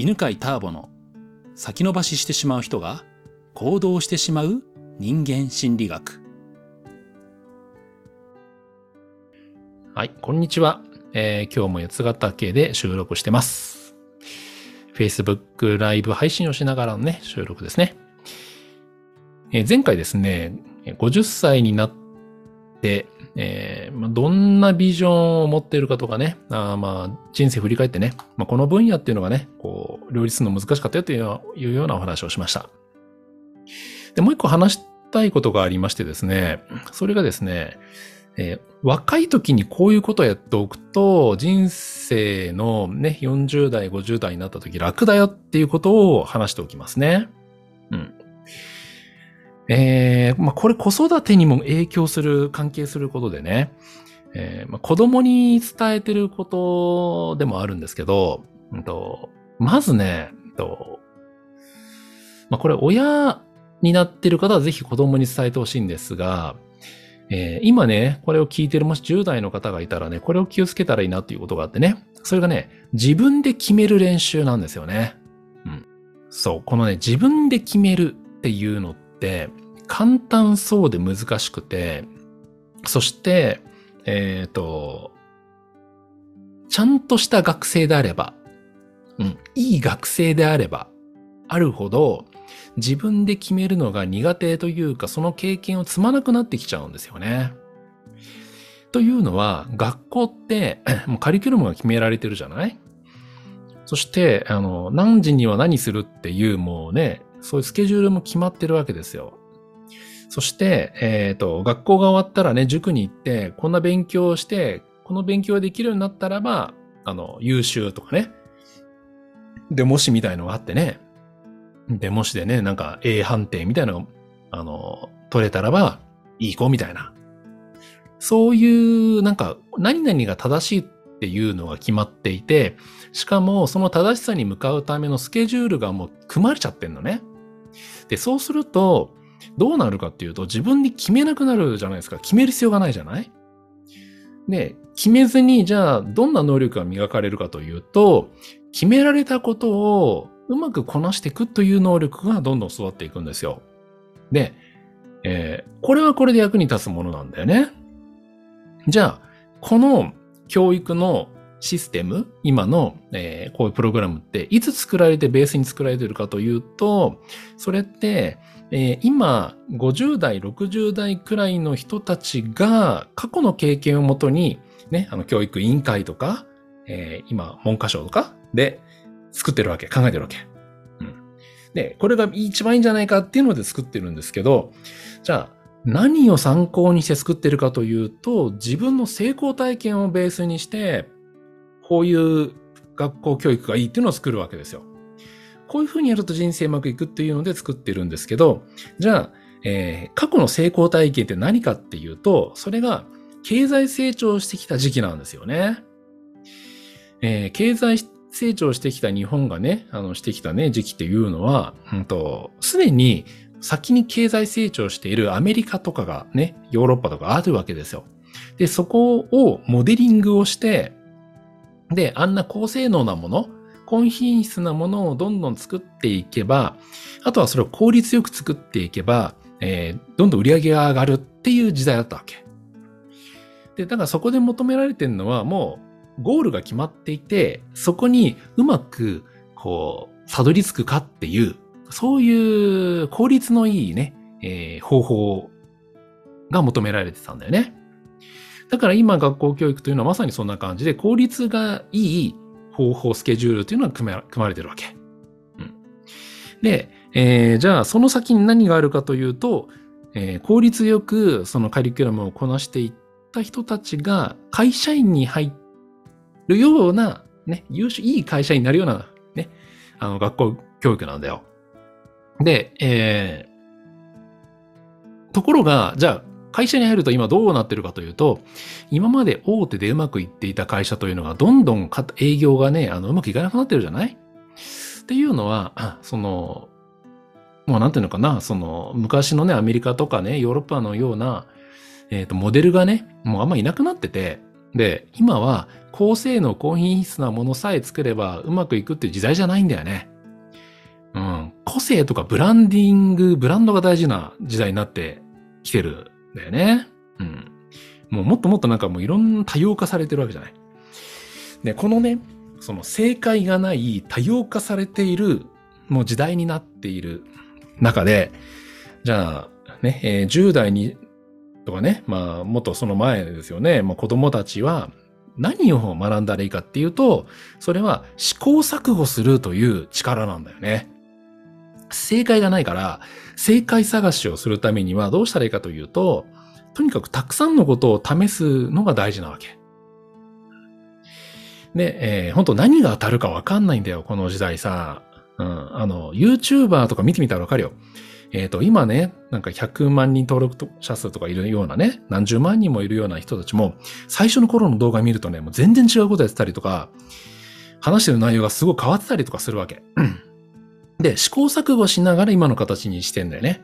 犬飼ターボの先延ばししてしまう人が行動してしまう人間心理学。はい、こんにちは。えー、今日も八ヶ岳で収録してます。Facebook ライブ配信をしながらのね、収録ですね。えー、前回ですね、50歳になって、えーまあ、どんなビジョンを持っているかとかね、あまあ、人生振り返ってね、まあ、この分野っていうのがね、こう、両立するの難しかったよというようなお話をしました。で、もう一個話したいことがありましてですね、それがですね、えー、若い時にこういうことをやっておくと、人生のね、40代、50代になった時楽だよっていうことを話しておきますね。えー、まあ、これ子育てにも影響する、関係することでね、えーまあ、子供に伝えてることでもあるんですけど、うんと、まずね、とまあ、これ親になってる方はぜひ子供に伝えてほしいんですが、えー、今ね、これを聞いてるもし10代の方がいたらね、これを気をつけたらいいなっていうことがあってね、それがね、自分で決める練習なんですよね。うん。そう、このね、自分で決めるっていうのって、簡単そうで難しくて、そして、えっ、ー、と、ちゃんとした学生であれば、うん、いい学生であれば、あるほど、自分で決めるのが苦手というか、その経験を積まなくなってきちゃうんですよね。というのは、学校って、もうカリキュラムが決められてるじゃない？そして、あの、何時には何するっていう、もうね、そういうスケジュールも決まってるわけですよ。そして、えっ、ー、と、学校が終わったらね、塾に行って、こんな勉強をして、この勉強ができるようになったらば、あの、優秀とかね。で、模試みたいのがあってね。で、模試でね、なんか A 判定みたいなのあの、取れたらば、いい子みたいな。そういう、なんか、何々が正しいっていうのが決まっていて、しかも、その正しさに向かうためのスケジュールがもう組まれちゃってんのね。で、そうすると、どうなるかっていうと、自分で決めなくなるじゃないですか。決める必要がないじゃない？で、決めずに、じゃあ、どんな能力が磨かれるかというと、決められたことをうまくこなしていくという能力がどんどん育っていくんですよ。で、えー、これはこれで役に立つものなんだよね。じゃあ、この教育のシステム、今の、えー、こういうプログラムっていつ作られてベースに作られているかというと、それって、えー、今、50代、60代くらいの人たちが過去の経験をもとに、ね、あの教育委員会とか、えー、今、文科省とかで作ってるわけ、考えてるわけ。うん。で、これが一番いいんじゃないかっていうので作ってるんですけど、じゃあ、何を参考にして作ってるかというと、自分の成功体験をベースにして、こういう学校教育がいいっていうのを作るわけですよ。こういうふうにやると人生うまくいくっていうので作ってるんですけど、じゃあ、えー、過去の成功体験って何かっていうと、それが経済成長してきた時期なんですよね。えー、経済成長してきた日本がね、あの、してきたね、時期っていうのは、うんと、すでに先に経済成長しているアメリカとかがね、ヨーロッパとかあるわけですよ。で、そこをモデリングをして、で、あんな高性能なもの、高品質なものをどんどん作っていけば、あとはそれを効率よく作っていけば、えー、どんどん売り上げが上がるっていう時代だったわけ。で、だからそこで求められてるのはもうゴールが決まっていて、そこにうまくこう、たどり着くかっていう、そういう効率のいいね、えー、方法が求められてたんだよね。だから今学校教育というのはまさにそんな感じで効率がいい方法、スケジュールというのが組まれてるわけ。うん、で、えー、じゃあその先に何があるかというと、えー、効率よくそのカリキュラムをこなしていった人たちが会社員に入るような、ね、優秀、いい会社員になるような、ね、あの学校教育なんだよ。で、えー、ところが、じゃあ、会社に入ると今どうなってるかというと、今まで大手でうまくいっていた会社というのがどんどん営業がね、あの、うまくいかなくなってるじゃない？っていうのは、その、もうなんていうのかな、その、昔のね、アメリカとかね、ヨーロッパのような、えっ、ー、と、モデルがね、もうあんまいなくなってて、で、今は高性能、高品質なものさえ作ればうまくいくっていう時代じゃないんだよね。うん。個性とかブランディング、ブランドが大事な時代になってきてるだよね。うん。もうもっともっとなんかもういろんな多様化されてるわけじゃない。で、このね、その正解がない多様化されているもう時代になっている中で、じゃあ、ね、えー、10代にとかね、まあ、もっとその前ですよね、まあ、子供たちは何を学んだらいいかっていうと、それは試行錯誤するという力なんだよね。正解がないから、正解探しをするためにはどうしたらいいかというと、とにかくたくさんのことを試すのが大事なわけ。で、えー、本当何が当たるかわかんないんだよ、この時代さ。うん、あの、YouTuber とか見てみたらわかるよ。えっ、ー、と、今ね、なんか100万人登録者数とかいるようなね、何十万人もいるような人たちも、最初の頃の動画見るとね、もう全然違うことやってたりとか、話してる内容がすごい変わってたりとかするわけ。で、試行錯誤しながら今の形にしてんだよね。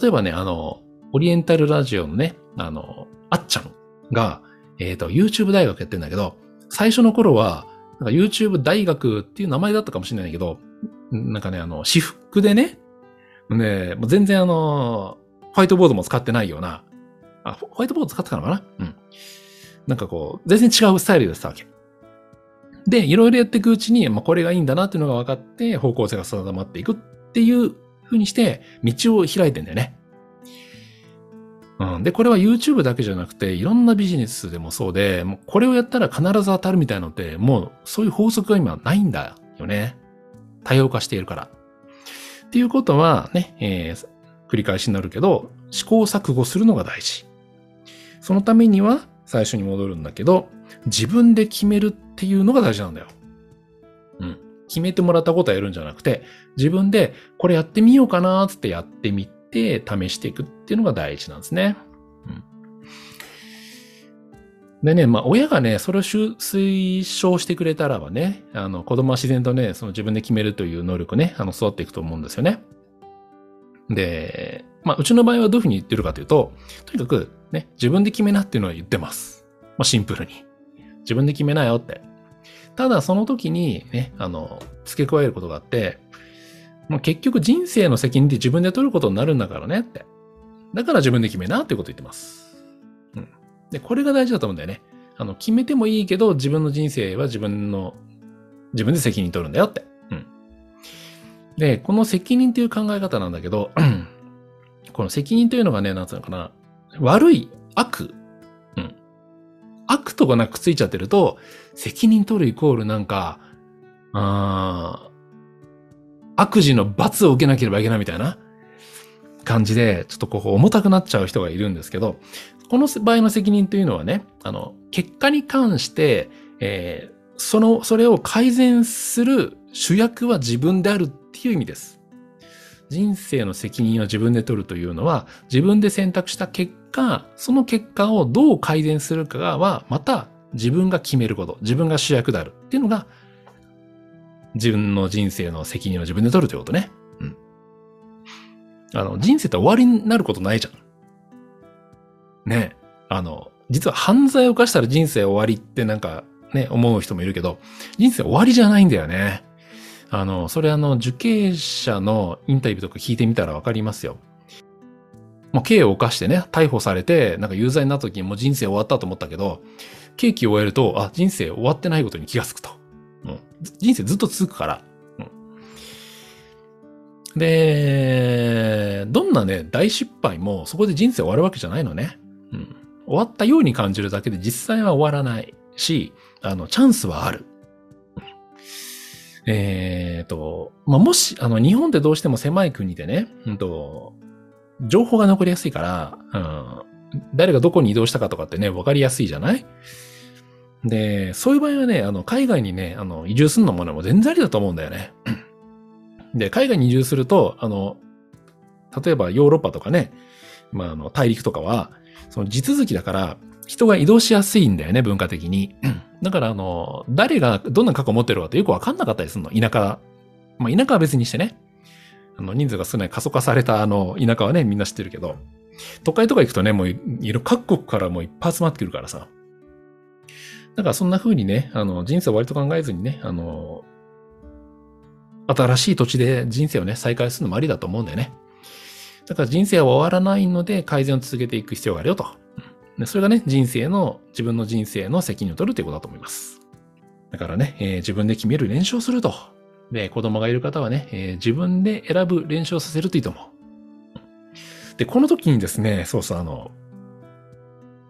例えばね、あの、オリエンタルラジオのね、あの、あっちゃんが、えっ、ー、と、YouTube 大学やってんだけど、最初の頃は、なんか YouTube 大学っていう名前だったかもしれないけど、なんかね、あの、私服でね、ね、もう全然あの、ホワイトボードも使ってないような、あ、ホワイトボード使ってたのかな？うん。なんかこう、全然違うスタイルでしたわけ。で、いろいろやっていくうちに、まあ、これがいいんだなっていうのが分かって、方向性が定まっていくっていう風にして、道を開いてんだよね。うん。で、これは YouTube だけじゃなくて、いろんなビジネスでもそうで、もうこれをやったら必ず当たるみたいなのって、もうそういう法則が今ないんだよね。多様化しているから。っていうことはね、えー、繰り返しになるけど、試行錯誤するのが大事。そのためには、最初に戻るんだけど、自分で決めるっていうのが大事なんだよ。うん。決めてもらったことはやるんじゃなくて、自分でこれやってみようかなーってやってみて、試していくっていうのが大事なんですね。うん。でね、まあ、親がね、それを推奨してくれたらばね、あの、子供は自然とね、その自分で決めるという能力ね、あの、育っていくと思うんですよね。で、まあ、うちの場合はどういうふうに言ってるかというと、とにかく、ね、自分で決めなっていうのは言ってます。まあ、シンプルに。自分で決めなよって。ただ、その時にね、あの、付け加えることがあって、まあ、結局人生の責任って自分で取ることになるんだからねって。だから自分で決めなっていうこと言ってます。うん。で、これが大事だと思うんだよね。あの、決めてもいいけど、自分の人生は自分の、自分で責任取るんだよって。うん。で、この責任っていう考え方なんだけど、この責任というのがね、なんつうのかな、悪い悪。悪とかなくついちゃってると、責任取るイコールなんか、あ悪事の罰を受けなければいけないみたいな感じで、ちょっとこう重たくなっちゃう人がいるんですけど、この場合の責任というのはね、あの、結果に関して、えー、その、それを改善する主役は自分であるっていう意味です。人生の責任を自分で取るというのは、自分で選択した結果、その結果をどう改善するかは、また自分が決めること、自分が主役であるっていうのが、自分の人生の責任を自分で取るということね。うん。あの、人生って終わりになることないじゃん。ね、あの、実は犯罪を犯したら人生終わりってなんかね、思う人もいるけど、人生終わりじゃないんだよね。あの、それあの、受刑者のインタビューとか聞いてみたらわかりますよ。もう刑を犯してね、逮捕されて、なんか有罪になった時にもう人生終わったと思ったけど、刑期を終えると、あ、人生終わってないことに気がつくと。うん、人生ずっと続くから。うん、で、どんなね、大失敗もそこで人生終わるわけじゃないのね。うん。終わったように感じるだけで実際は終わらないし、あの、チャンスはある。えっ、ー、と、まあ、もし、あの、日本ってどうしても狭い国でね、うんと、情報が残りやすいから、うん、誰がどこに移動したかとかってね、わかりやすいじゃない？で、そういう場合はね、あの、海外にね、あの、移住するのもね、もう全然ありだと思うんだよね。で、海外に移住すると、あの、例えばヨーロッパとかね、まあ、あの、大陸とかは、その地続きだから、人が移動しやすいんだよね、文化的に。だから、あの、誰がどんな過去を持ってるかってよくわかんなかったりするの。田舎。まあ、田舎は別にしてね。あの、人数が少ない過疎化されたあの、田舎はね、みんな知ってるけど、都会とか行くとね、もういる各国からもういっぱい集まってくるからさ。だからそんな風にね、あの、人生を割と考えずにね、あの、新しい土地で人生をね、再開するのもありだと思うんだよね。だから人生は終わらないので改善を続けていく必要があるよと。でそれがね、人生の、自分の人生の責任を取るということだと思います。だからね、えー、自分で決める練習をすると。で、子供がいる方はね、えー、自分で選ぶ練習をさせるといいと思う。で、この時にですね、そうそう、あの、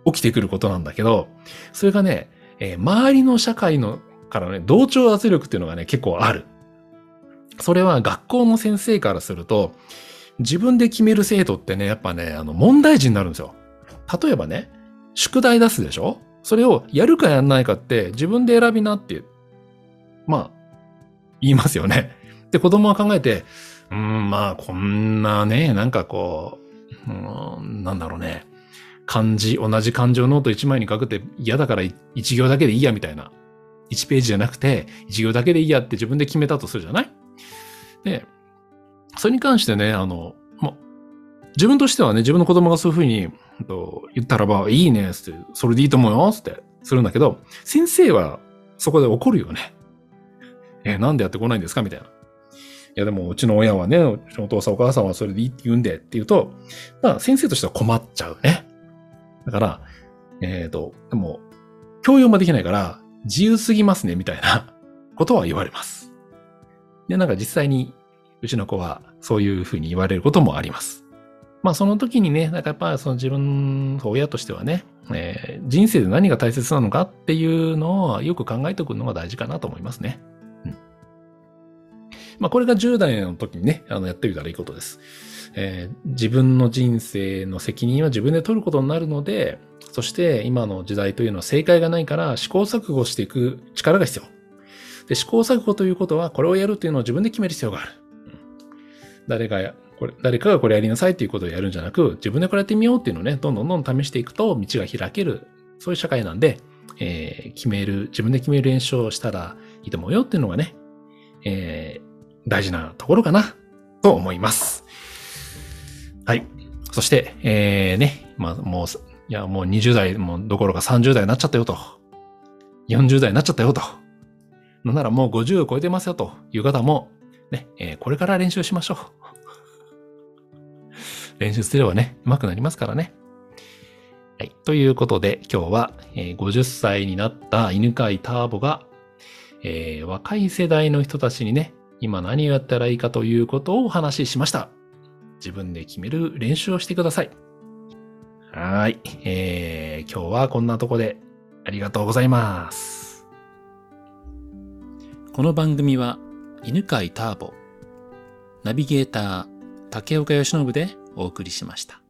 起きてくることなんだけど、それがね、えー、周りの社会のからね、同調圧力っていうのがね、結構ある。それは学校の先生からすると、自分で決める生徒ってね、やっぱね、あの、問題児になるんですよ。例えばね、宿題出すでしょ？それをやるかやんないかって自分で選びなっていう、まあ、言いますよね。で、子供は考えて、うん、まあ、こんなね、なんかこう、うん、なんだろうね。漢字、同じ漢字をノート1枚に書くって嫌だから1行だけでいいやみたいな。1ページじゃなくて1行だけでいいやって自分で決めたとするじゃない？で、それに関してね、あの、ま、自分としてはね、自分の子供がそういうふうにと言ったらば、いいね、つって、それでいいと思うよ、つってするんだけど、先生はそこで怒るよね。えなんでやってこないんですか？みたいな。いや、でも、うちの親はね、うちのお父さんお母さんはそれでいいって言うんでって言うと、まあ、先生としては困っちゃうね。だから、えっ、ー、と、でも、教養もできないから、自由すぎますね、みたいな ことは言われます。で、なんか実際に、うちの子はそういうふうに言われることもあります。まあその時にね、なんかやっぱその自分、親としてはね、えー、人生で何が大切なのかっていうのをよく考えておくのが大事かなと思いますね。まあこれが10代の時にね、あのやってみたらいいことです。えー、自分の人生の責任は自分で取ることになるので、そして今の時代というのは正解がないから試行錯誤していく力が必要。で、試行錯誤ということは、これをやるというのを自分で決める必要がある。誰が、これ、誰かがこれやりなさいということをやるんじゃなく、自分でこれやってみようっていうのをね、どんどんどんどん試していくと道が開ける。そういう社会なんで、えー、決める、自分で決める練習をしたらいいと思うよっていうのがね、えー、大事なところかな、と思います。はい。そして、えー、ね、まあ、もう、いや、もう20代もどころか30代になっちゃったよと。40代になっちゃったよと。のならもう50を超えてますよという方も、ね、えー、これから練習しましょう。練習すればね、上手くなりますからね。はい。ということで、今日は、えー、50歳になった犬飼ターボが、えー、若い世代の人たちにね、今何をやったらいいかということをお話ししました。自分で決める練習をしてください。はい。えー、今日はこんなとこでありがとうございます。この番組は犬飼ターボ、ナビゲーター竹岡由伸でお送りしました。